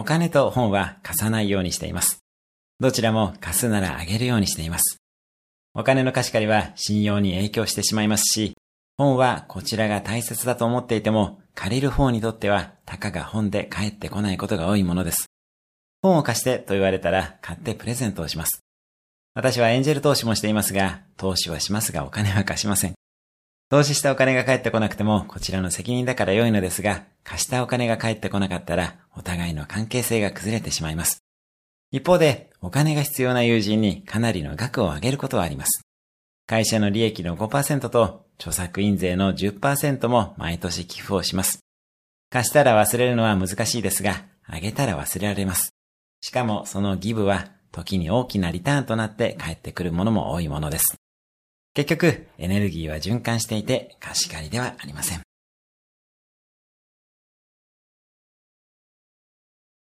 お金と本は貸さないようにしています。どちらも貸すならあげるようにしています。お金の貸し借りは信用に影響してしまいますし、本はこちらが大切だと思っていても、借りる方にとっては、たかが本で返ってこないことが多いものです。本を貸してと言われたら、買ってプレゼントをします。私はエンジェル投資もしていますが、投資はしますがお金は貸しません。投資したお金が返ってこなくても、こちらの責任だから良いのですが、貸したお金が返ってこなかったら、お互いの関係性が崩れてしまいます。一方で、お金が必要な友人にかなりの額を上げることはあります。会社の利益の5%と著作印税の10%も毎年寄付をします。貸したら忘れるのは難しいですが、あげたら忘れられます。しかもそのギブは時に大きなリターンとなって返ってくるものも多いものです。結局、エネルギーは循環していて貸し借りではありません。